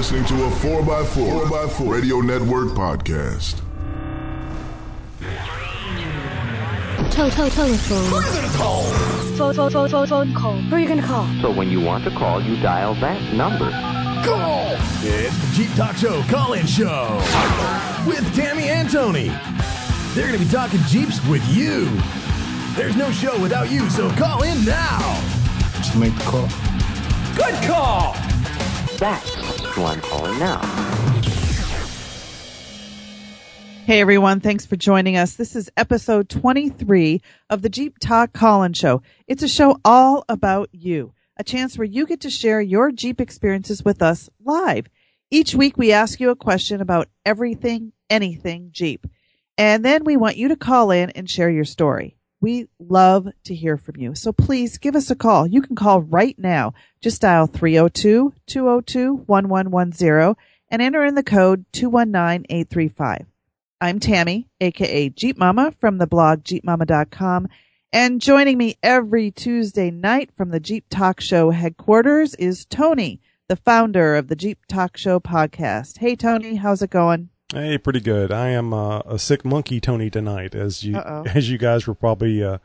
listening to a 4x4, 4x4 Radio Network podcast. Toe, toe, telephone. Phone, phone, phone, phone, phone call. Who are you gonna call? So when you want to call, you dial that number. Call! It's the Jeep Talk Show call-in show with Tammy and Tony. They're going to be talking Jeeps with you. There's no show without you, so call in now. Just make the call. Good call! That's who I'm calling now. Hey everyone, thanks for joining us. This is episode 23 of the Jeep Talk Call-in Show. It's a show all about you, a chance where you get to share your Jeep experiences with us live. Each week we ask you a question about everything, anything Jeep. And then we want you to call in and share your story. We love to hear from you. So please give us a call. You can call right now. Just dial 302-202-1110 and enter in the code 219835. I'm Tammy, aka Jeep Mama from the blog jeepmama.com. And joining me every Tuesday night from the Jeep Talk Show headquarters is Tony, the founder of the Jeep Talk Show podcast. Hey Tony, how's it going? Hey, pretty good. I am uh, a sick monkey Tony tonight, as you Uh-oh. as you guys were probably uh,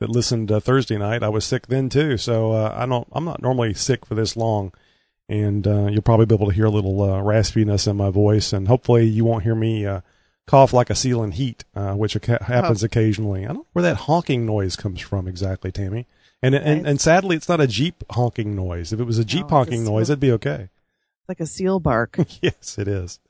that listened uh, Thursday night. I was sick then too, so uh, I don't. I'm not normally sick for this long, and uh, you'll probably be able to hear a little uh, raspiness in my voice, and hopefully you won't hear me uh, cough like a seal in heat, uh, which oca- happens occasionally. I don't know where that honking noise comes from exactly, Tammy. And and, Nice. and sadly, it's not a Jeep honking noise. If it was a Jeep a honking noise, it'd be okay. Like a seal bark. yes, it is.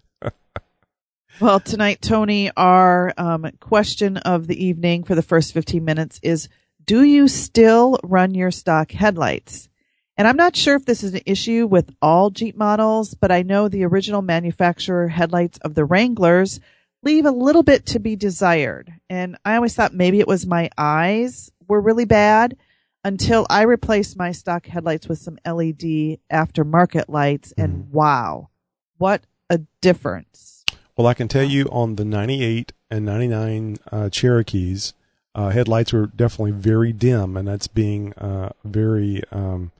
Well, tonight, Tony, our um, question of the evening for the first 15 minutes is Do you still run your stock headlights? And I'm not sure if this is an issue with all Jeep models, but I know the original manufacturer headlights of the Wranglers leave a little bit to be desired. And I always thought maybe it was my eyes were really bad until I replaced my stock headlights with some LED aftermarket lights. And wow, what a difference. Well, I can tell you on the 98 and 99 uh, Cherokees, uh, headlights were definitely very dim, and that's being uh, very, um,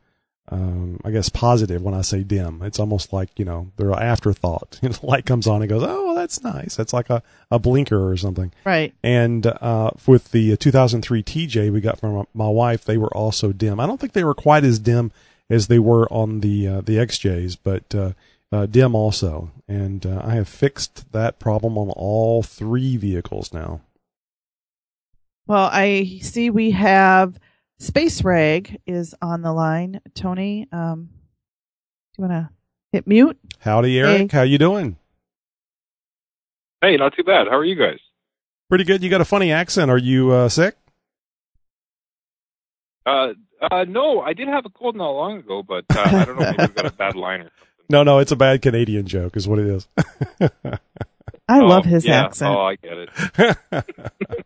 um, I guess, positive when I say dim. It's almost like, you know, they're an afterthought. You know, the light comes on and goes, oh, that's nice. That's like a, a blinker or something. Right. And uh, with the 2003 TJ we got from my wife, they were also dim. I don't think they were quite as dim as they were on the uh, the XJs, but uh, dim also. And uh, I have fixed that problem on all three vehicles now. Well, I see we have Space Rag is on the line. Tony, um, do you want to hit mute? Howdy, Eric. Hey. How you doing? Hey, not too bad. How are you guys? Pretty good. You got a funny accent. Are you uh, sick? Uh, uh, no, I did have a cold not long ago, but uh, I don't know. Maybe I've got a bad line or something. No, no. It's a bad Canadian joke, is what it is. I Oh, love his yeah. accent. Oh, I get it.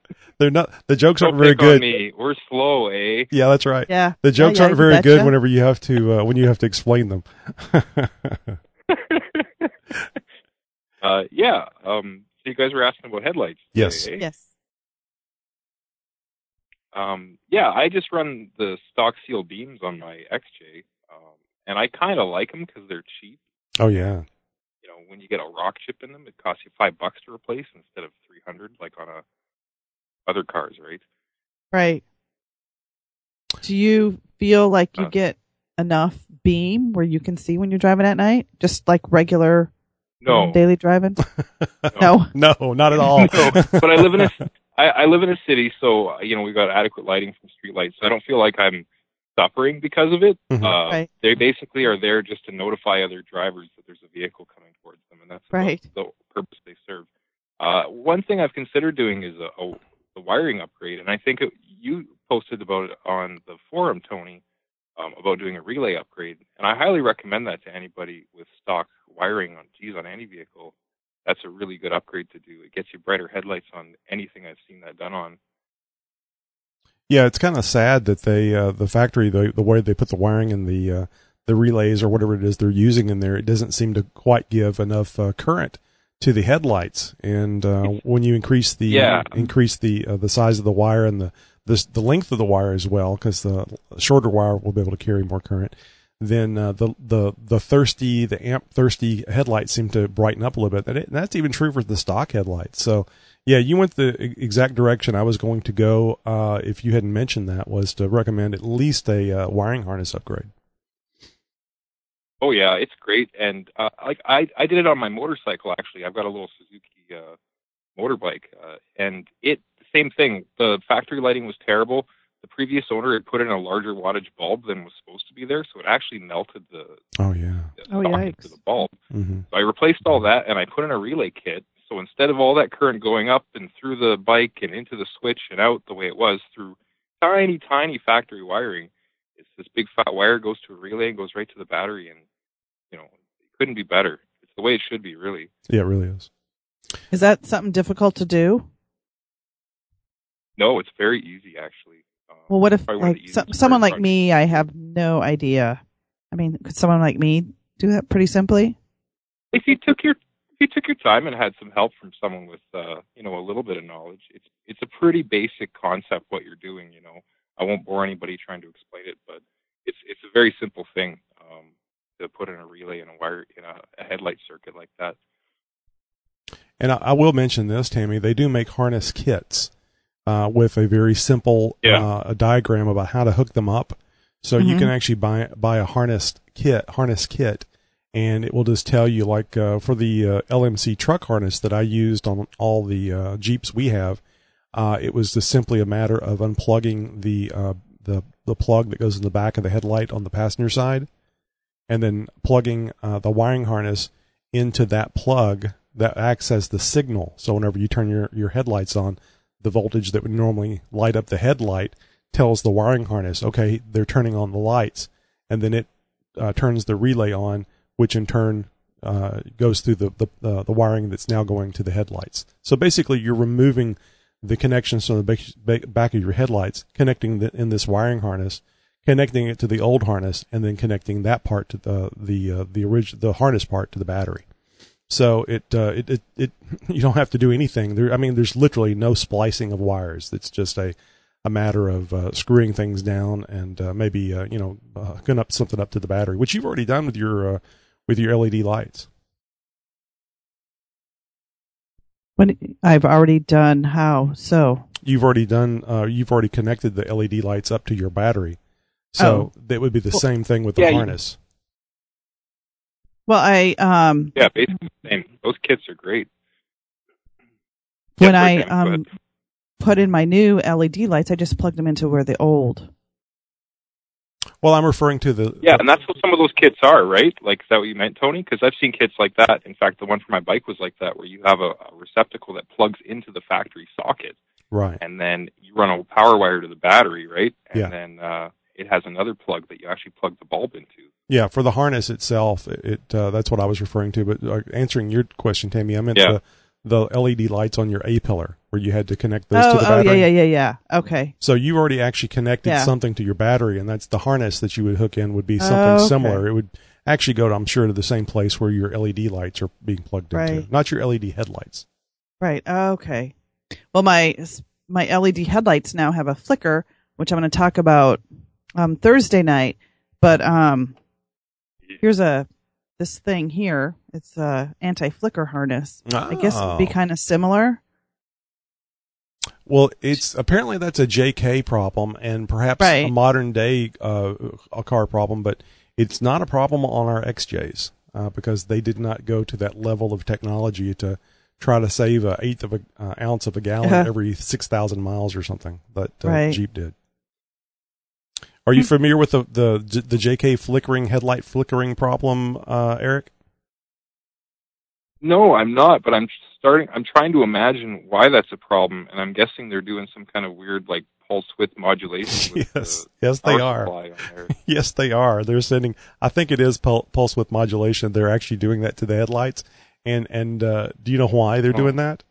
They're not. The jokes Don't aren't very pick on good. me. We're slow, eh? Yeah, that's right. yeah. The jokes Yeah, yeah, aren't you very good betcha. whenever you have to uh, when you have to explain them. uh, yeah. Um, so you guys were asking about headlights. today, Yes. eh? Yes. Um, yeah, I just run the stock seal beams on my XJ, and I kind of like them because they're cheap. oh yeah. You know, when you get a rock chip in them, it costs you five bucks to replace instead of three hundred, like on a other cars, right? Right. Do you feel like you Uh, get enough beam where you can see when you're driving at night? Just like regular No, daily driving? no. No, not at all. no, but I live in a I, I live in a city, so uh, you know we've got adequate lighting from street lights. So I don't feel like I'm suffering because of it. Mhm. Uh, Right. They basically are there just to notify other drivers that there's a vehicle coming towards them, and that's the- Right. the, purpose they serve. Uh, one thing I've considered doing is a, a, a wiring upgrade, and I think it, you posted about it on the forum, Tony, um, about doing a relay upgrade, and I highly recommend that to anybody with stock wiring on geez on any vehicle that's a really good upgrade to do. It gets you brighter headlights on anything I've seen that done on. Yeah, it's kind of sad that they uh, the factory the the way they put the wiring and the uh, the relays or whatever it is they're using in there, it doesn't seem to quite give enough uh, current to the headlights. And uh, when you increase the Yeah. increase the uh, the size of the wire and the the the length of the wire as well, because the shorter wire will be able to carry more current. then uh, the the the thirsty the amp thirsty headlights seem to brighten up a little bit. And that's even true for the stock headlights. So yeah, you went the exact direction I was going to go. Uh, if you hadn't mentioned that, was to recommend at least a uh, wiring harness upgrade. Oh yeah, it's great, and uh, like I I did it on my motorcycle actually. I've got a little Suzuki uh, motorbike, uh, and it same thing. The factory lighting was terrible. The previous owner had put in a larger wattage bulb than was supposed to be there, so it actually melted the, Oh yeah. the Oh, socket to yikes. the bulb. hmm So I replaced all that and I put in a relay kit. So instead of all that current going up and through the bike and into the switch and out the way it was through tiny, tiny factory wiring, it's this big fat wire goes to a relay and goes right to the battery and you know, it couldn't be better. It's the way it should be really. Yeah, it really is. Is that something difficult to do? No, it's very easy actually. Um, Well, what if probably one of like so, someone like on- me, I have no idea. I mean, could someone like me do that pretty simply? if you took your if you took your time and had some help from someone with uh, you know a little bit of knowledge, it's it's a pretty basic concept what you're doing. You know, I won't bore anybody trying to explain it, but it's it's a very simple thing um, to put in a relay and a wire in a, a headlight circuit like that. And I, I will mention this, Tammy. They do make harness kits uh, with a very simple Yeah. uh, a diagram about how to hook them up. So you Mhm. can actually buy buy a harness kit, harness kit, and it will just tell you like uh, for the uh, LMC truck harness that I used on all the uh, Jeeps we have. Uh, it was just simply a matter of unplugging the uh, the the plug that goes in the back of the headlight on the passenger side, and then plugging uh, the wiring harness into that plug that acts as the signal. So whenever you turn your, your headlights on, the voltage that would normally light up the headlight tells the wiring harness, okay, they're turning on the lights, and then it turns the relay on, which in turn uh, goes through the, the uh, the wiring that's now going to the headlights. So basically, you're removing the connections from the back, of your headlights, connecting the, in this wiring harness, connecting it to the old harness, and then connecting that part to the the uh, the original the harness part to the battery. So it, uh, it it it you don't have to do anything. There, I mean, there's literally no splicing of wires. It's just a a matter of uh, screwing things down and uh, maybe uh, you know uh, hooking up something up to the battery, which you've already done with your uh, with your LED lights. When I've already done how so? You've already done. Uh, you've already connected the LED lights up to your battery, so that would be the Well- same thing with the Yeah, you- harness. Well, I um Yeah, basically the same. Those kits are great. when Yeah, I sorry, um put in my new LED lights, I just plugged them into where the old. Well, I'm referring to the Yeah, and that's what some of those kits are, right? Like, is that what you meant, Tony? Because I've seen kits like that. In fact, the one for my bike was like that, where you have a, a receptacle that plugs into the factory socket, right. and then you run a power wire to the battery, right? And Yeah. then uh, it has another plug that you actually plug the bulb into. Yeah, for the harness itself, it, it uh, that's what I was referring to. But uh, answering your question, Tammy, I meant Yeah. the the LED lights on your A pillar where you had to connect those oh, to the oh battery. yeah, yeah, yeah, yeah. Okay. So you already actually connected Yeah. something to your battery, and that's the harness that you would hook in would be something Oh, okay. similar. It would actually go, to, I'm sure, to the same place where your LED lights are being plugged into, Right. not your LED headlights. Right. Okay. Well, my my LED headlights now have a flicker, which I'm going to talk about um, Thursday night. But um, here's a this thing here. It's a anti flicker harness. I guess it'd be Oh. kind of similar. Well, it's apparently that's a JK problem and perhaps a modern day uh, a car problem, but it's not a problem on our XJs uh, because they did not go to that level of technology to try to save an eighth of an uh, ounce of a gallon Uh-huh. every six thousand miles or something that uh, Right. Jeep did. Are you familiar with the, the the JK flickering headlight flickering problem, uh, Eric? No, I'm not, but I'm starting. I'm trying to imagine why that's a problem, and I'm guessing they're doing some kind of weird, like pulse width modulation. With yes, the yes, they are. supply on there. Yes, they are. They're sending. I think it is pul- pulse width modulation. They're actually doing that to the headlights. And and uh, do you know why they're Oh. doing that?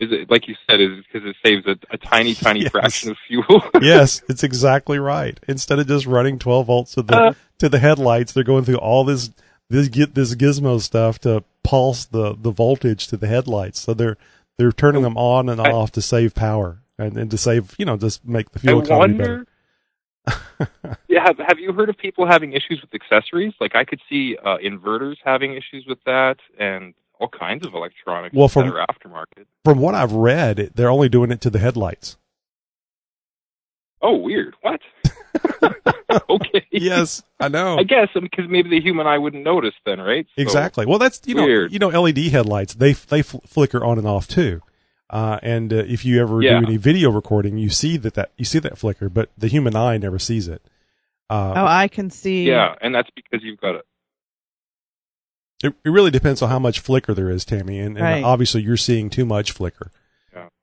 Is it like you said? Is it because it saves a, a tiny, tiny Yes. fraction of fuel? yes, it's exactly right. Instead of just running 12 volts to the Uh. to the headlights, they're going through all this this get this gizmo stuff to pulse the the voltage to the headlights. So they're they're turning them on and I- off to save power and, and to save you know just make the I fuel economy wonder. better. Yeah, have, have you heard of people having issues with accessories? Like I could see uh, inverters having issues with that, and all kinds of electronics Well, from- that are aftermarket. From what I've read, they're only doing it to the headlights. Oh, weird. What? okay. Yes, I know. I guess because maybe the human eye wouldn't notice then, right? So- Exactly. Well, that's you know you know LED headlights they they fl- flicker on and off too. Uh, and uh, if you ever Yeah. do any video recording, you see that, that you see that flicker, but the human eye never sees it. Uh, Oh, I can see. yeah, and that's because you've got a it, it really depends on how much flicker there is, Tammy, and, and Right. obviously you're seeing too much flicker.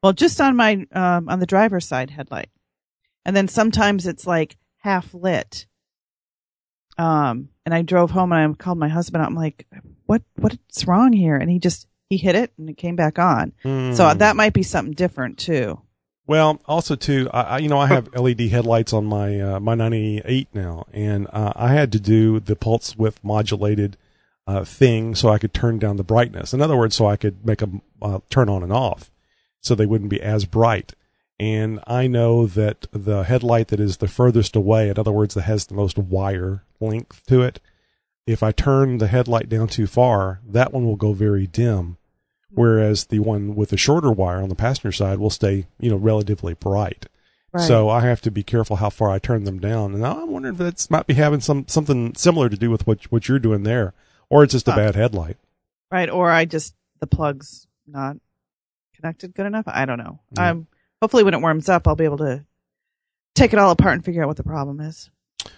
Well, just on my um, on the driver's side headlight, and then sometimes it's like half lit. Um, and I drove home and I called my husband. out. I'm like, "What? What's wrong here?" And he just he hit it and it came back on. So Hmm. that might be something different too. Well, also too, I, I you know I have LED headlights on my uh, my 98 now, and uh, I had to do the pulse width modulated uh, thing so I could turn down the brightness. In other words, so I could make them uh, turn on and off, so they wouldn't be as bright. And I know that the headlight that is the furthest away, in other words, that has the most wire length to it, if I turn the headlight down too far, that one will go very dim whereas the one with the shorter wire on the passenger side will stay, you know, relatively bright. Right. So I have to be careful how far I turn them down. And I'm wondering if that's might be having some something similar to do with what what you're doing there, or it's just a bad headlight. right? Or I just the plug's not connected good enough. I don't know. Yeah. Um, hopefully when it warms up, I'll be able to take it all apart and figure out what the problem is,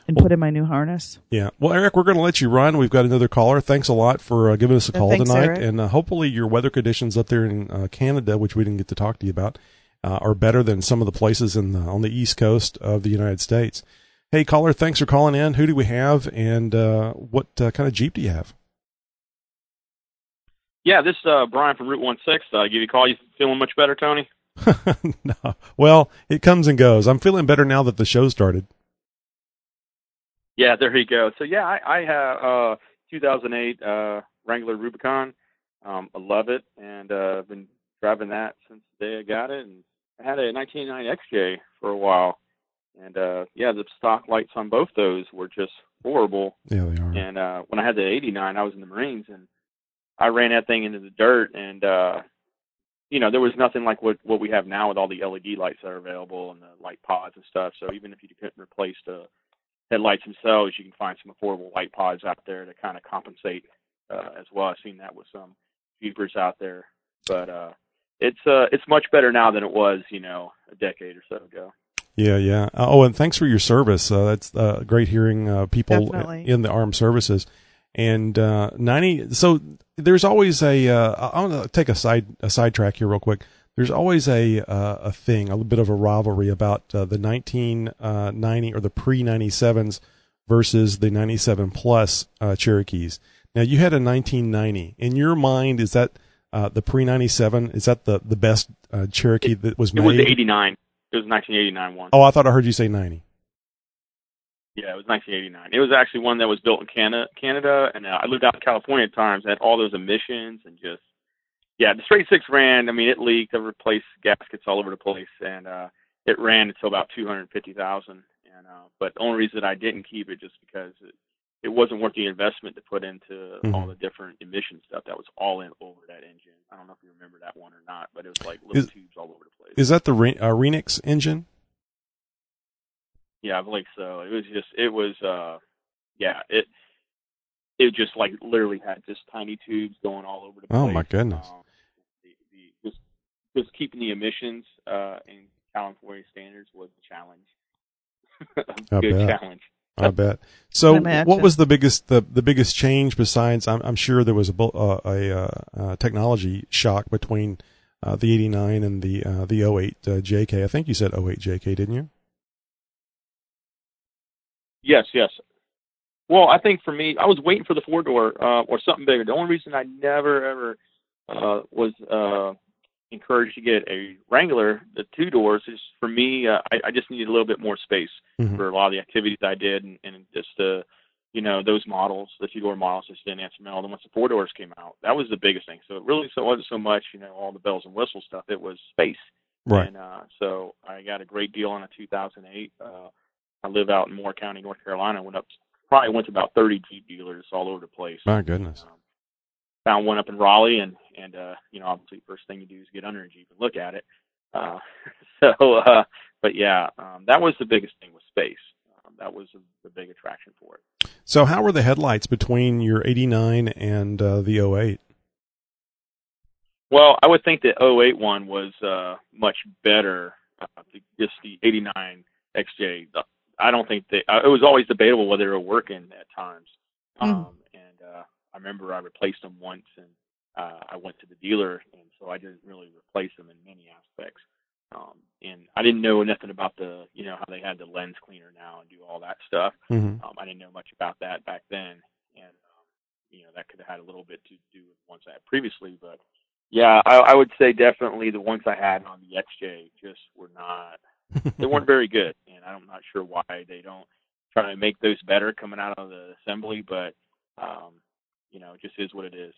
and Well- put in my new harness. Yeah. Well, Eric, we're going to let you run. We've got another caller. Thanks a lot for uh, giving us a call thanks, tonight, Eric. and uh, hopefully your weather conditions up there in uh, Canada, which we didn't get to talk to you about, uh, are better than some of the places in the, on the east coast of the United States. Hey, caller, thanks for calling in. Who do we have, and uh, what uh, kind of Jeep do you have? Yeah, this is uh, Brian from Route One Six. Uh, give you a call. You feeling much better, Tony? no. Well, it comes and goes. I'm feeling better now that the show started. Yeah, there you go. So yeah, I, I have uh 2008 uh Wrangler Rubicon. Um, I love it, and uh, I've been driving that since the day I got it. And I had a 1989 XJ for a while, and uh, yeah, the stock lights on both those were just horrible. Yeah, they are. And uh, when I had the 89, I was in the Marines, and I ran that thing into the dirt, and uh, you know there was nothing like what what we have now with all the LED lights that are available and the light pods and stuff. So even if you couldn't replace the headlights themselves, you can find some affordable light pods out there to kind of compensate uh, as well. I've seen that with some Jeepers out there, but uh, it's uh, it's much better now than it was, you know, a decade or so ago. Yeah, yeah. Uh, oh, and thanks for your service. Uh, that's uh, great hearing uh, people Definitely. in the armed services. And uh, ninety. So there's always a. Uh, I want to take a side a sidetrack here real quick. There's always a uh, a thing, a little bit of a rivalry about uh, the 1990 or the pre 97s versus the 97 plus uh, Cherokees. Now you had a 1990. In your mind, is that uh, the pre 97? Is that the the best uh, Cherokee that was made It was the 89. It was 1989 one. Oh, I thought I heard you say 90. Yeah, it was 1989. It was actually one that was built in Canada, Canada, and uh, I lived out in California at times. Had all those emissions and just yeah, the straight six ran. I mean, it leaked. I replaced gaskets all over the place, and uh, it ran until about 250,000. And uh, but the only reason I didn't keep it just because it, it wasn't worth the investment to put into Mhm. all the different emission stuff that was all in over that engine. I don't know if you remember that one or not, but it was like little Is- tubes all over the place. Is that the Re- uh, Renix engine? Yeah, I believe so. It was just it was uh yeah, it it just like literally had just tiny tubes going all over the place. Oh, my goodness. Um, the, the, just just keeping the emissions uh in California standards was a challenge. I a good bet. challenge. I bet. So, Can what was the biggest the, the biggest change besides? I'm, I'm sure there was a bu- uh, a uh, uh, technology shock between uh, the 89 and the uh, the 08 uh, JK. I think you said 08 JK, didn't you? Yes, yes. Well, I think for me, I was waiting for the four door uh, or something bigger. The only reason I never ever uh, was uh, encouraged to get a Wrangler, the two doors, is for me. Uh, I, I just needed a little bit more space Mhm. for a lot of the activities I did, and, and just uh, you know those models, the two door models, just didn't answer my. Then once the four doors came out, that was the biggest thing. So it really so wasn't so much you know all the bells and whistles stuff. It was space. Right. And uh, so I got a great deal on a 2008 uh, I live out in Moore County, North Carolina. Went up, probably went to about 30 Jeep dealers all over the place. My goodness. Um, found one up in Raleigh, and and uh, you know, obviously, first thing you do is get under a Jeep and look at it. Uh, so, uh, but yeah, um, that was the biggest thing with space. Um, that was the, the big attraction for it. So, how were the headlights between your 89 and uh, the 08? Well, I would think the 08 one was uh, much better. Uh, just the 89 XJ. I don't think they. Uh, it was always debatable whether they were working at times. Mm. Um, and uh, I remember I replaced them once, and uh, I went to the dealer, and so I didn't really replace them in many aspects. Um, and I didn't know nothing about the, you know, how they had the lens cleaner now and do all that stuff. Mm-hmm. Um, I didn't know much about that back then, and um, you know that could have had a little bit to do with ones I had previously. But yeah, I, I would say definitely the ones I had on the XJ just were not, they weren't very good, and I'm not sure why they don't try to make those better coming out of the assembly, but um, you know, it just is what it is.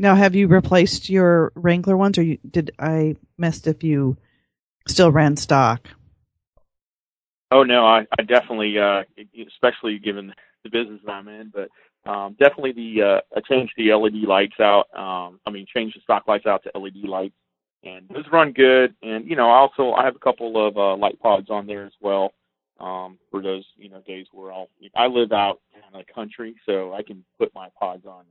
Now, have you replaced your Wrangler ones, or you, did I missed if you still ran stock? Oh no, I, I definitely, uh, especially given the business that I'm in, but um, definitely the uh, I changed the LED lights out. Um, I mean, changed the stock lights out to LED lights, and those run good. And you know, also I have a couple of uh, light pods on there as well um, for those you know days where I'll I live out in the country, so I can put my pods on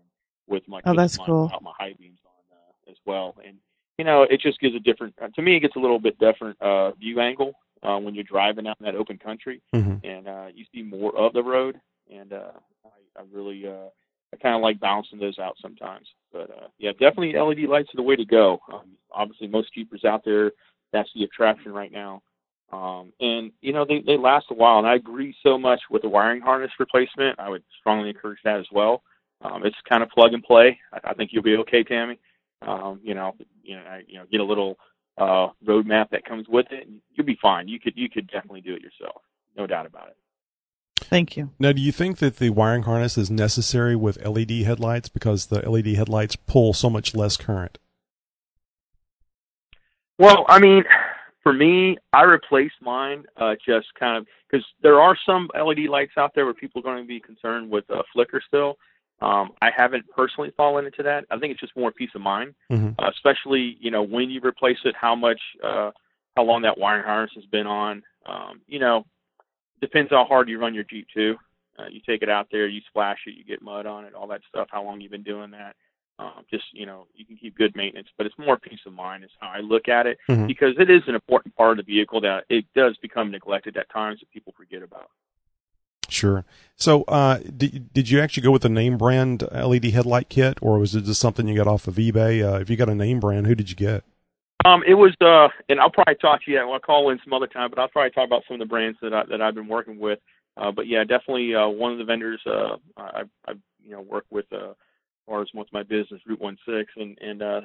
with my Oh, that's my, cool. out my high beams on uh, as well. And you know, it just gives a different. Uh, to me, it gets a little bit different uh, view angle uh, when you're driving out in that open country, Mhm. and uh, you see more of the road. And uh, I, I really, uh, I kind of like balancing those out sometimes. But uh, yeah, definitely LED lights are the way to go. Um, obviously, most Jeepers out there, that's the attraction right now. Um, and you know they they last a while, and I agree so much with the wiring harness replacement. I would strongly encourage that as well. Um, it's kind of plug and play. I, I think you'll be okay, Tammy. Um, you know, you know, I, you know, get a little uh, roadmap that comes with it, you'll be fine. You could you could definitely do it yourself, no doubt about it. Thank you. Now, do you think that the wiring harness is necessary with LED headlights because the LED headlights pull so much less current? Well, I mean, for me, I replaced mine uh, just kind of because there are some LED lights out there where people are going to be concerned with uh, flicker still. Um, I haven't personally fallen into that. I think it's just more peace of mind, Mhm. uh, especially you know when you replace it, how much, uh, how long that wiring harness has been on. Um, you know, depends how hard you run your Jeep too. Uh, you take it out there, you splash it, you get mud on it, all that stuff. How long you've been doing that? Um, just you know, you can keep good maintenance, but it's more peace of mind is how I look at it Mhm. because it is an important part of the vehicle that it does become neglected at times that people forget about. Sure. So, uh, did, did you actually go with a name brand LED headlight kit, or was it just something you got off of eBay? Uh, if you got a name brand, who did you get? Um, it was, uh, and I'll probably talk to you. I'll call in some other time, but I'll probably talk about some of the brands that I, that I've been working with. Uh, but yeah, definitely uh, one of the vendors uh, I, I you know work with uh, as far as what's my business, Route One Six, and and uh,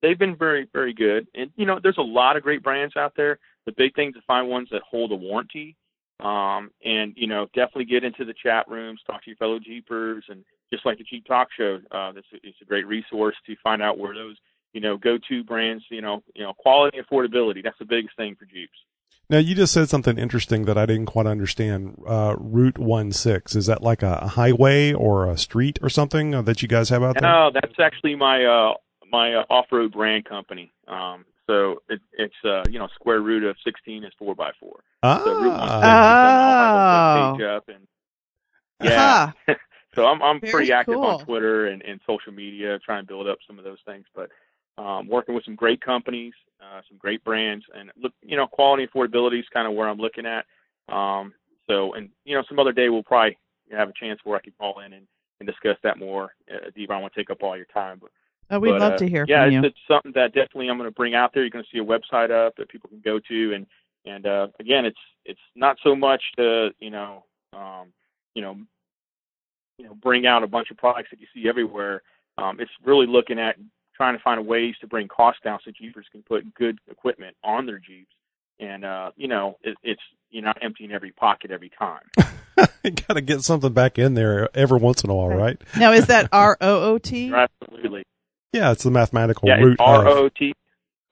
they've been very very good. And you know, there's a lot of great brands out there. The big thing is to find ones that hold a warranty. Um, and you know, definitely get into the chat rooms, talk to your fellow Jeepers, and just like the Jeep Talk Show, uh, this it's a great resource to find out where those you know go-to brands, you know, you know, quality, affordability. That's the biggest thing for Jeeps. Now, you just said something interesting that I didn't quite understand. Uh, Route One Six is that like a, a highway or a street or something uh, that you guys have out there? No, that's actually my uh, my uh, off-road brand company. Um, so it, it's uh, you know, square root of 16 is four by four. So Route One Six, Ah, I'll have a page up and yeah. Aha. so I'm I'm Very pretty active cool. on Twitter and, and social media, trying to build up some of those things. But um, working with some great companies, uh, some great brands, and look, you know, quality and affordability is kind of where I'm looking at. Um, so, and you know, some other day we'll probably have a chance where I can call in and, and discuss that more. Uh, Dee, I don't want to take up all your time, but Oh, we'd but, love uh, to hear yeah, from you. it's, it's something that definitely I'm going to bring out there. You're going to see a website up that people can go to, and and uh, again, it's it's not so much to you know um, you know you know bring out a bunch of products that you see everywhere. Um, it's really looking at trying to find ways to bring costs down so Jeepers can put good equipment on their Jeeps, and uh, you know it, it's you're not emptying every pocket every time. you got to get something back in there every once in a while, right? Now, is that R O O T? Absolutely. Yeah, it's the mathematical Yeah, root it's R of. O T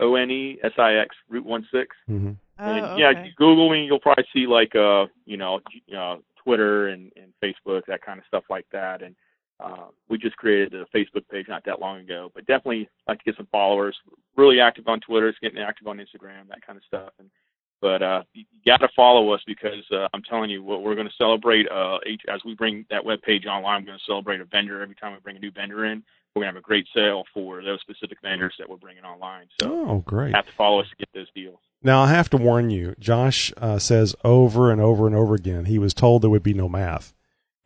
O N E S I X Route One Six. Mhm. and Oh, yeah, okay. if you Google me, you'll probably see like uh, you know, uh, Twitter and, and Facebook, that kind of stuff like that. And uh, we just created a Facebook page not that long ago. But definitely like to get some followers. Really active on Twitter, it's getting active on Instagram, that kind of stuff. And but uh, you got to follow us because uh, I'm telling you, what we're going to celebrate uh, as we bring that web page online. I'm going to celebrate a vendor every time we bring a new vendor in. We're going to have a great sale for those specific vendors that we're bringing online. So Oh, great. you have to follow us to get those deals. Now I have to warn you. Josh uh, says over and over and over again he was told there would be no math,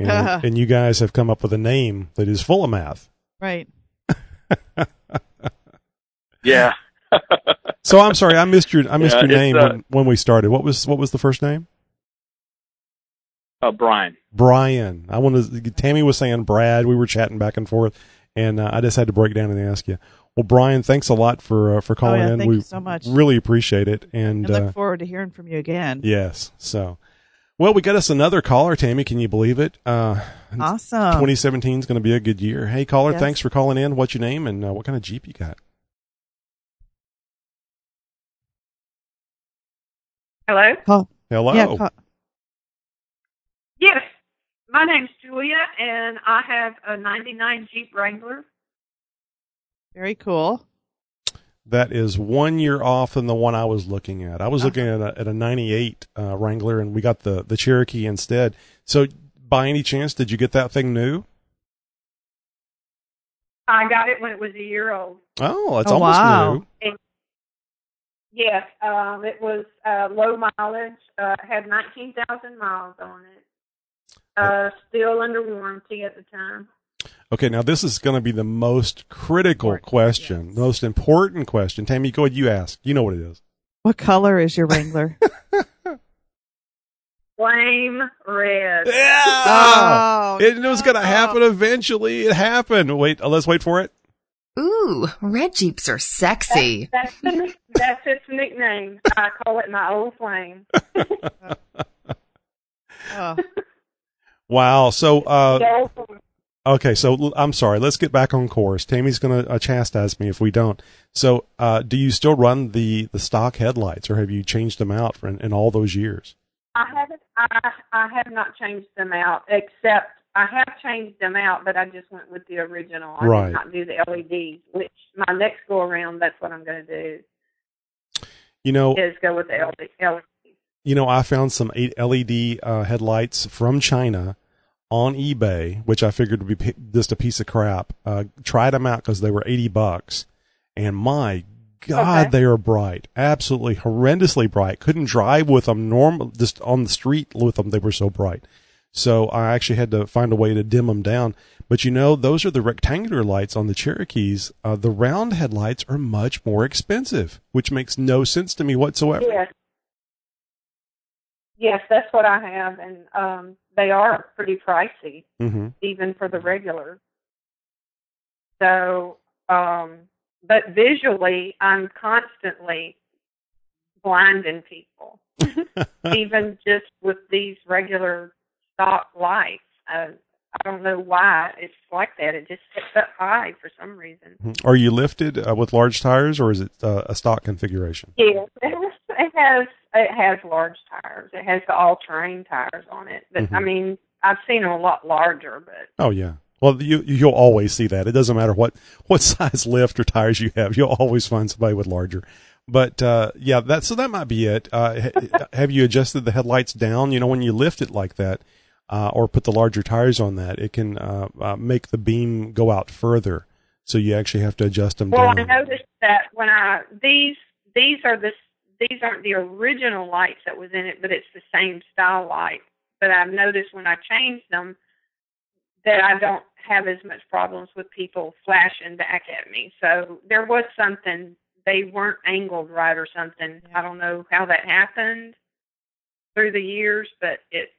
and, and you guys have come up with a name that is full of math. Right. Yeah. So I'm sorry, I missed your I missed Yeah, your name uh, when, when we started. What was what was the first name? Uh, Brian. Brian. I wanted to, Tammy was saying Brad. We were chatting back and forth, and uh, I just had to break down and ask you. Well, Brian, thanks a lot for uh, for calling Oh, yeah, in. thank we you so much. really appreciate it. And I look uh, forward to hearing from you again. yes, so well, we got us another caller, Tammy. Can you believe it? Uh, Awesome. 2017 is going to be a good year. Hey, caller, Yes. thanks for calling in. What's your name and uh, what kind of Jeep you got? Hello? Call. Hello. Yeah, call. Yes. My name's Julia, and I have a 99 Jeep Wrangler. Very cool. That is one year off than the one I was looking at. I was Uh-huh. looking at a, at a 98 uh, Wrangler, and we got the, the Cherokee instead. So, by any chance, did you get that thing new? I got it when it was a year old. Oh, it's Oh, almost wow. new. Yes, um, it was uh, low mileage. Uh, had 19,000 miles on it. Uh, still under warranty at the time. Okay, now this is going to be the most critical Important, question, yes. most important question. Tammy, go ahead. You ask. You know what it is. What color is your Wrangler? Flame red. Yeah. Oh, it was going to happen eventually. It happened. Wait, uh, let's wait for it. Ooh, red Jeeps are sexy. That's, the, that's its nickname. I call it my old flame. Oh, Wow. So, uh, The old flame. Okay, so I'm sorry. Let's get back on course. Tammy's going to uh, chastise me if we don't. So, uh, do you still run the, the stock headlights, or have you changed them out for in, in all those years? I haven't. I I have not changed them out, except I have changed them out, but I just went with the original. I Right. did not do the LEDs. Which my next go around, that's what I'm going to do You know, is go with the LEDs. you know, I found some eight LED uh, headlights from China on eBay, which I figured would be p- just a piece of crap. Uh, tried them out because they were eighty bucks, and my God, Okay. they are bright, absolutely horrendously bright. Couldn't drive with them normal, just on the street with them. They were so bright. So I actually had to find a way to dim them down. But you know, those are the rectangular lights on the Cherokees. Uh, the round headlights are much more expensive, which makes no sense to me whatsoever. Yes. Yes, that's what I have, and um, they are pretty pricey, hmm even for the regular. So, um, but visually, I'm constantly blinding people. even just with these regular stock lights. Uh, I don't know why it's like that. It just sits up high for some reason. Are you lifted uh, with large tires, or is it uh, a stock configuration? Yeah, it has, it has large tires. It has the all terrain tires on it. But I Mhm. mean, I've seen them a lot larger. But Oh yeah. Well, you you'll always see that. It doesn't matter what what size lift or tires you have. You'll always find somebody with larger. But uh, yeah, that so that might be it. Uh, have you adjusted the headlights down? You know, when you lift it like that, uh, or put the larger tires on that, it can uh, uh, make the beam go out further. So you actually have to adjust them well, I noticed that when I these these are the these aren't the original lights that was in it, but it's the same style light. But I've noticed when I changed them that I don't have as much problems with people flashing back at me. So there was something they weren't angled right or something. I don't know how that happened through the years, but it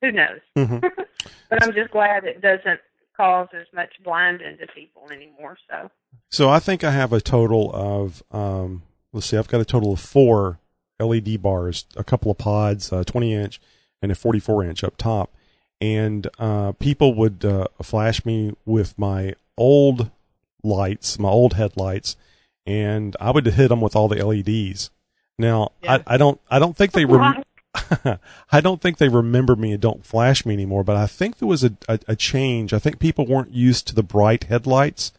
who knows. Mhm. but I'm just glad it doesn't cause as much blinding to people anymore. So So I think I have a total of um, let's see, I've got a total of four LED bars, a couple of pods, a 20 inch and a 44 inch up top, and uh, people would uh, flash me with my old lights, my old headlights, and I would hit them with all the LEDs. Now, Yeah. I, I don't, I don't think they, rem- I don't think they remember me and don't flash me anymore. But I think there was a, a, a change. I think people weren't used to the bright headlights,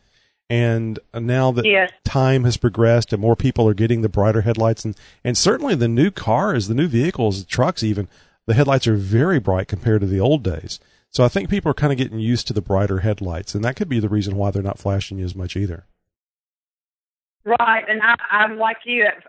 and now that Yes. time has progressed and more people are getting the brighter headlights, and and certainly the new cars, the new vehicles, the trucks, even the headlights are very bright compared to the old days. So I think people are kind of getting used to the brighter headlights, and that could be the reason why they're not flashing you as much either. Right, and I, I'm like you at,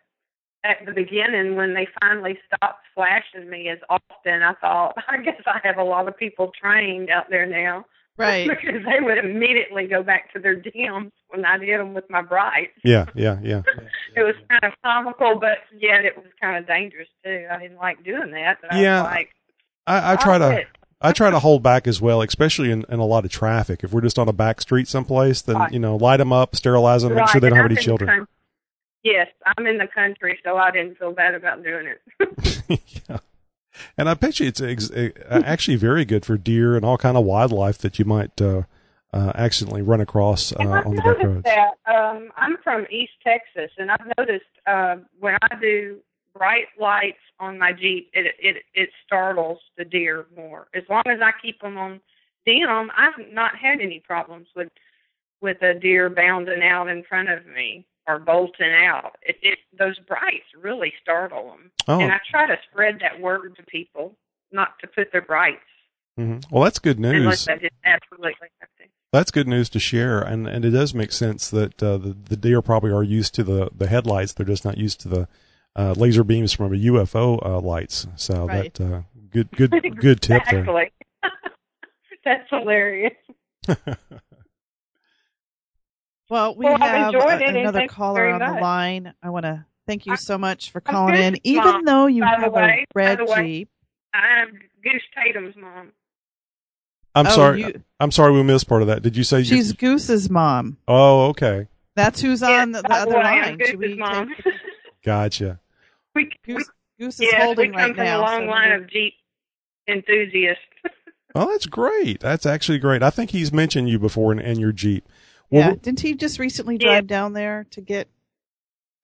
at the beginning when they finally stopped flashing me as often. I thought, I guess I have a lot of people trained out there now, Right. because they would immediately go back to their dims when I did them with my brights. Yeah, yeah, yeah. It was kind of comical, but yet it was kind of dangerous too. I didn't like doing that, but Yeah, I was like, I, I try "Oh, to. I try to hold back as well, especially in, in a lot of traffic. If we're just on a back street someplace, then Right. you know, light them up, sterilize them, make sure they don't and have any I'm in the children. coun- Yes, I'm in the country, so I didn't feel bad about doing it. yeah. And I bet you it's ex- uh, actually very good for deer and all kind of wildlife that you might uh, uh, accidentally run across uh, on the back roads. that um, I'm from East Texas, and I've noticed uh, when I do bright lights on my Jeep, it it it startles the deer more. As long as I keep them on dim, I've not had any problems with with a deer bounding out in front of me or bolting out. It, it those brights really startle them, Oh. and I try to spread that word to people not to put their brights hmm Well, that's good news. Absolutely. That's good news to share, and and it does make sense that uh, the the deer probably are used to the the headlights. They're just not used to the uh, laser beams from a UFO uh, lights. So Right. that uh, good good good tip there. That's hilarious. Well, we Well, I've a- another caller very on the line. I want to thank you so much for calling in, Goose's even mom, though you have way, a red way. Jeep. I'm Goose Tatum's mom. I'm Oh, sorry. you- I'm sorry we missed part of that. Did you say you- She's Goose's mom. Oh, okay. That's who's Yes, on the, the other way, line. Should we Goose's mom. take- Gotcha. we, we, Goose, Goose is yes, we holding come right from now. a long so line of Jeep enthusiasts. Oh, that's great. That's actually great. I think he's mentioned you before in, in your Jeep. Well, yeah, didn't he just recently Yeah. drive down there to get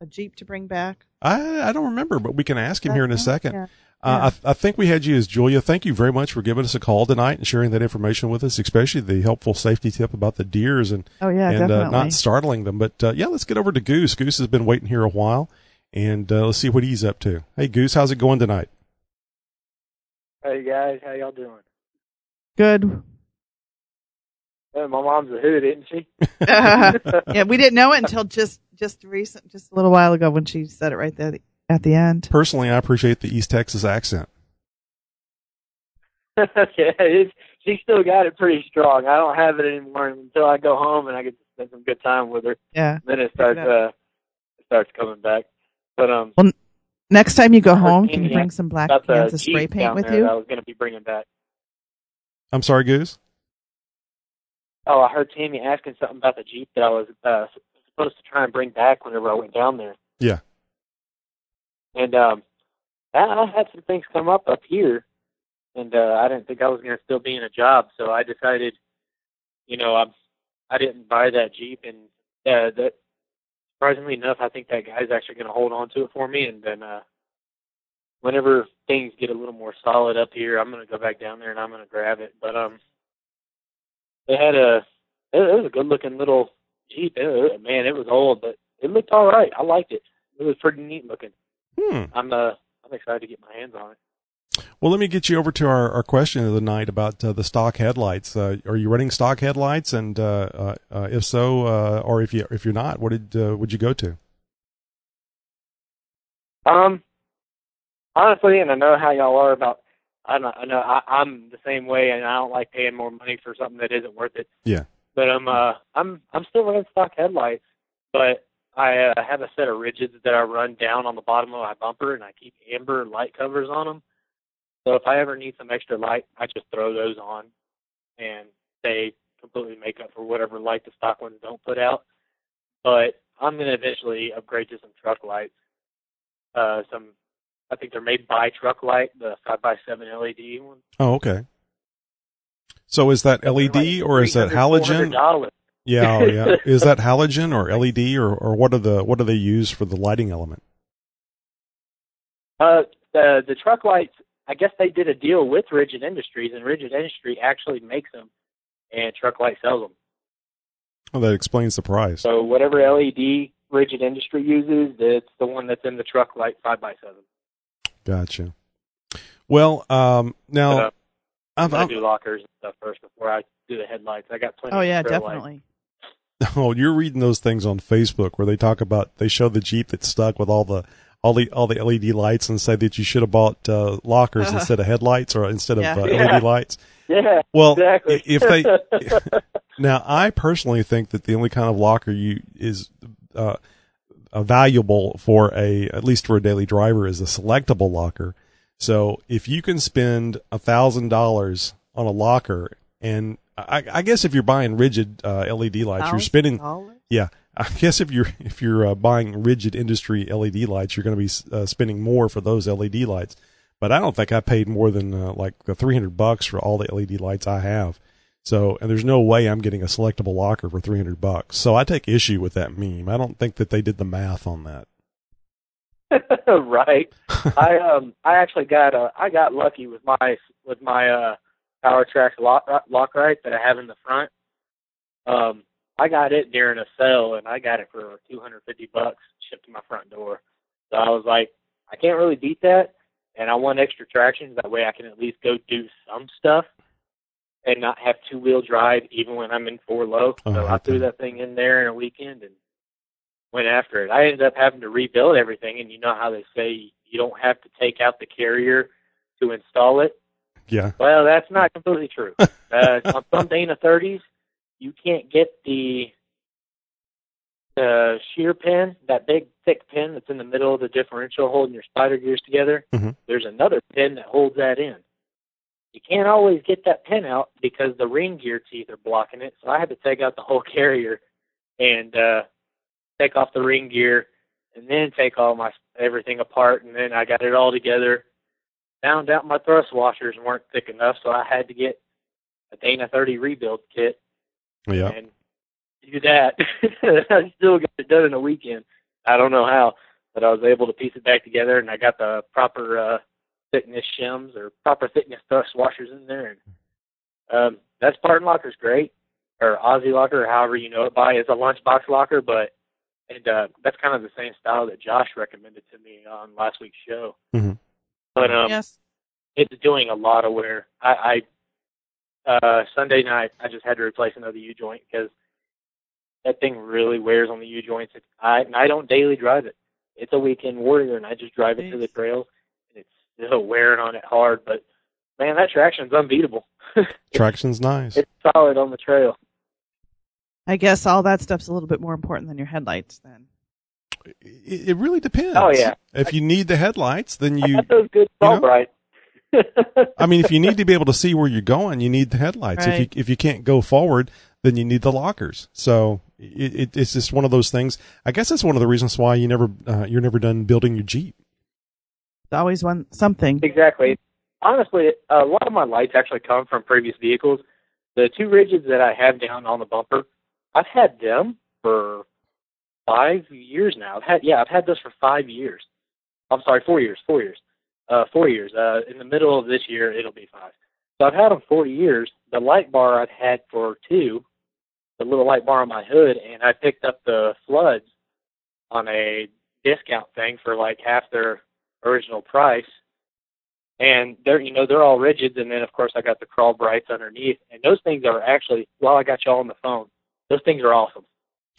a Jeep to bring back? I I don't remember, but we can ask him here in a second. Yeah. Uh, I, I think we had you as Julia. Thank you very much for giving us a call tonight and sharing that information with us, especially the helpful safety tip about the deers and Oh yeah, and uh, definitely. not startling them. But uh, yeah, let's get over to Goose. Goose has been waiting here a while, and uh, let's see what he's up to. Hey, Goose, how's it going tonight? Hey guys, how y'all doing? Good. My mom's a hoot, isn't she? yeah, we didn't know it until just just recent, just a little while ago when she said it right there at the end. Personally, I appreciate the East Texas accent. yeah, it's, she still got it pretty strong. I don't have it anymore until I go home and I get to spend some good time with her. Yeah. Then it starts it uh it starts coming back. But um Well, next time you go home, can you bring some black about the cans of spray paint with there you? that I was gonna be bringing back. I'm sorry, Goose. Oh, I heard Tammy asking something about the Jeep that I was uh supposed to try and bring back whenever I went down there. Yeah. And um I, I had some things come up up here and uh I didn't think I was gonna still be in a job, so I decided you know, I'm I didn't buy that Jeep and uh that surprisingly enough I think that guy's actually gonna hold on to it for me and then uh whenever things get a little more solid up here I'm gonna go back down there and I'm gonna grab it. But um they had a it, it was a good looking little Jeep. It, man, it was old, but it looked all right. I liked it. It was pretty neat looking. Hmm. I'm uh I'm excited to get my hands on it. Well, let me get you over to our, our question of the night about uh, the stock headlights. Uh, are you running stock headlights? And uh, uh, uh, if so, uh, or if you if you're not, what did uh, would you go to? Um, honestly, and I know how y'all are about. I know, I know I, I'm the same way, and I don't like paying more money for something that isn't worth it. Yeah. But I'm uh I'm I'm still running stock headlights, but I uh, have a set of rigids that I run down on the bottom of my bumper, and I keep amber light covers on them. So if I ever need some extra light, I just throw those on, and they completely make up for whatever light the stock ones don't put out. But I'm gonna eventually upgrade to some truck lights. Uh, some, I think they're made by Truck-Lite, the five x seven LED ones. Oh, okay. So is that LED or is that halogen? Yeah, oh, yeah. Is that halogen or LED or, or what are the what do they use for the lighting element? Uh, the the truck lights. I guess they did a deal with Rigid Industries, and Rigid Industry actually makes them, and Truck-Lite sells them. Well, that explains the price. So whatever LED Rigid Industry uses, it's the one that's in the Truck-Lite five x seven. Gotcha. Well, um, now But, uh, I'm, I'm gonna I'm, do lockers and stuff first before I do the headlights. I got plenty. Oh yeah, trail lights. definitely. oh, you're reading those things on Facebook where they talk about they show the Jeep that's stuck with all the all the all the LED lights and say that you should have bought uh, lockers instead of headlights or instead of Yeah. uh, Yeah. LED lights. Yeah. Well, exactly. if they now, I personally think that the only kind of locker you is uh, uh, valuable for a at least for a daily driver is a selectable locker. So if you can spend a thousand dollars on a locker, and I, I guess if you're buying rigid uh, LED lights, you're spending $1,000? yeah. I guess if you're if you're uh, buying rigid industry LED lights, you're going to be uh, spending more for those LED lights. But I don't think I paid more than uh, like the 300 bucks for all the LED lights I have. So, and there's no way I'm getting a selectable locker for 300 bucks. So I take issue with that meme. I don't think that they did the math on that. right. I um I actually got uh I got lucky with my with my uh Powertrax lock lock right that I have in the front. Um I got it during a sale and I got it for 250 bucks shipped to my front door. So I was like, I can't really beat that, and I want extra traction that way I can at least go do some stuff and not have two wheel drive even when I'm in four low. Oh, so I threw that thing in there in a weekend and went after it. I ended up having to rebuild everything, and you know how they say you don't have to take out the carrier to install it. Yeah. Well, that's not completely true. uh, on some Dana 30s, you can't get the the shear pin, that big thick pin that's in the middle of the differential holding your spider gears together. Mhm. There's another pin that holds that in. You can't always get that pin out because the ring gear teeth are blocking it. So I had to take out the whole carrier and uh take off the ring gear and then take all my everything apart and then I got it all together. Found out my thrust washers weren't thick enough, so I had to get a Dana 30 rebuild kit Yeah. and do that. I still got it done in a weekend. I don't know how, but I was able to piece it back together, and I got the proper uh, thickness shims or proper thickness thrust washers in there. And um, that Spartan locker's great, or Aussie locker, or however you know it by. It's a lunchbox locker, but and uh, that's kind of the same style that Josh recommended to me on last week's show. Mhm. But um, yes. it's doing a lot of wear. I, I uh Sunday night I just had to replace another U joint because that thing really wears on the U joints. It's, I and I don't daily drive it. It's a weekend warrior, and I just drive it to the trails, and it's still wearing on it hard. But man, that traction's unbeatable. Traction's nice. It's solid on the trail. I guess all that stuff's a little bit more important than your headlights then. It, it really depends. Oh, yeah. If you need the headlights, then you. Got those good you know? salt. I mean, if you need to be able to see where you're going, you need the headlights. If you if you can't go forward, then you need the lockers. So it, it, it's just one of those things. I guess that's one of the reasons why you never uh, you're never done building your Jeep. Always one something. Exactly. Honestly, a lot of my lights actually come from previous vehicles. The two rigids that I have down on the bumper, I've had them for five years now. I've had yeah, I've had those for five years. I'm sorry, four years, four years, uh, four years. Uh, in the middle of this year, it'll be five. So I've had them four years. The light bar I've had for two, the little light bar on my hood, and I picked up the floods on a discount thing for like half their original price. And they're you know they're all rigids, and then of course I got the crawl brights underneath, and those things are actually. While I got y'all on the phone, those things are awesome.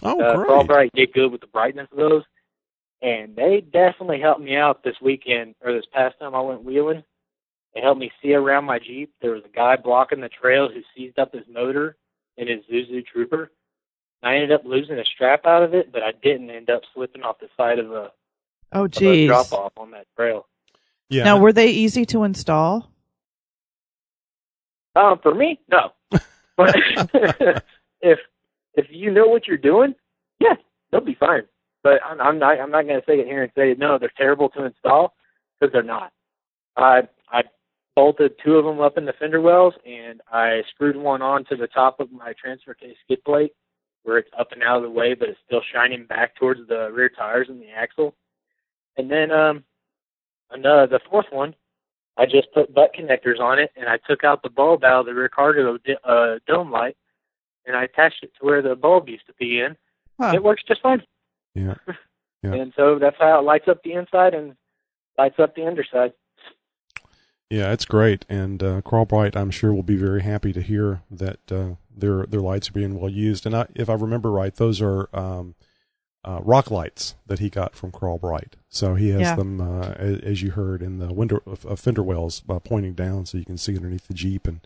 Oh, uh, great. Crawl bright did good with the brightness of those, and they definitely helped me out this weekend or this past time I went wheeling. They helped me see around my Jeep. There was a guy blocking the trail who seized up his motor in his Isuzu Trooper. I ended up losing a strap out of it, but I didn't end up slipping off the side of a, Oh, geez. drop off on that trail. Yeah. Now, were they easy to install? Um, for me, no. But if if you know what you're doing, yeah, they'll be fine. But I'm, I'm not I'm not going to sit here and say no, they're terrible to install because they're not. I I bolted two of them up in the fender wells and I screwed one on to the top of my transfer case skid plate where it's up and out of the way, but it's still shining back towards the rear tires and the axle. And then um, another the fourth one, I just put butt connectors on it, and I took out the bulb out of the Ricardo di- uh, dome light, and I attached it to where the bulb used to be in. Huh. It works just fine. Yeah. Yeah. And so that's how it lights up the inside and lights up the underside. Yeah, it's great, and uh, Crawlbright, I'm sure, will be very happy to hear that uh, their their lights are being well used. And I, if I remember right, those are um, uh, rock lights that he got from Crawlbright. So he has Yeah. them, uh, as you heard, in the window of, of fender wells uh, pointing down, so you can see underneath the Jeep and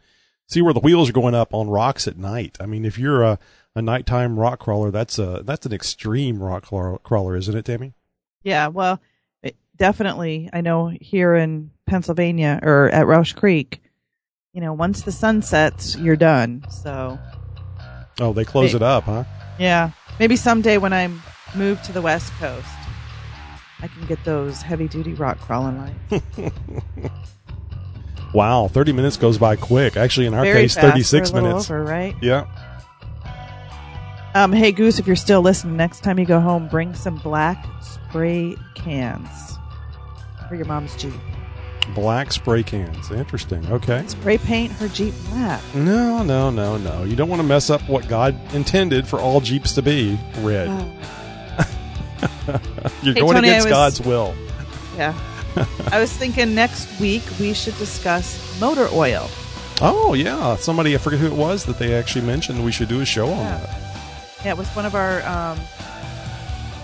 see where the wheels are going up on rocks at night. I mean, if you're a, a nighttime rock crawler, that's a that's an extreme rock crawler, isn't it, Tammy? Yeah, well, it, definitely. I know here in Pennsylvania or at Rausch Creek, you know, once the sun sets, you're done. So, Oh, they close it up, huh? yeah, maybe someday when I'm moved to the West Coast, I can get those heavy duty rock crawling lights. Wow, 30 minutes goes by quick. Actually, in our Very case, 36 We're a minutes. over, right? Yeah. Um, hey Goose, if you're still listening, next time you go home, bring some black spray cans for your mom's Jeep. Black spray cans. Interesting. Okay. Spray paint her Jeep black. No, no, no, no. You don't want to mess up what God intended for all Jeeps to be red. You're Hey, going Tony, against was- God's will. Yeah. I was thinking next week we should discuss motor oil. Oh, yeah. Somebody, I forget who it was, that they actually mentioned we should do a show on Yeah. that. Yeah, it was one of our um,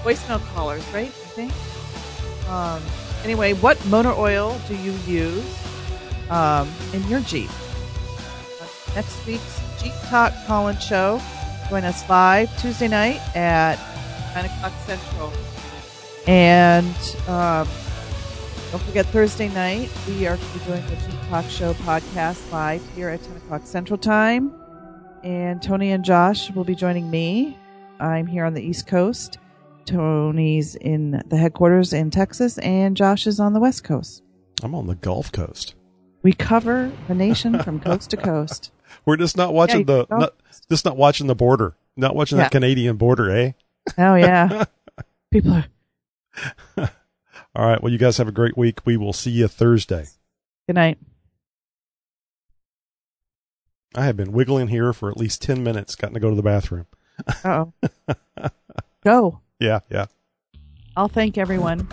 voicemail callers, right? I think. Um, anyway, what motor oil do you use um, in your Jeep? Next week's Jeep Talk Call-In Show. Join us live Tuesday night at 9 o'clock Central. And um, don't forget Thursday night, we are going to be doing the Jeep Talk Show podcast live here at 10 o'clock Central Time. And Tony and Josh will be joining me. I'm here on the East Coast. Tony's in the headquarters in Texas, and Josh is on the West Coast. I'm on the Gulf Coast. We cover the nation from coast to coast. We're just not watching you the, not, just not watching the border, not watching Yeah. that Canadian border, eh? Oh yeah, people are. All right. Well, you guys have a great week. We will see you Thursday. Good night. I have been wiggling here for at least 10 minutes, gotten to go to the bathroom. Oh. Go. Yeah, yeah. I'll thank everyone.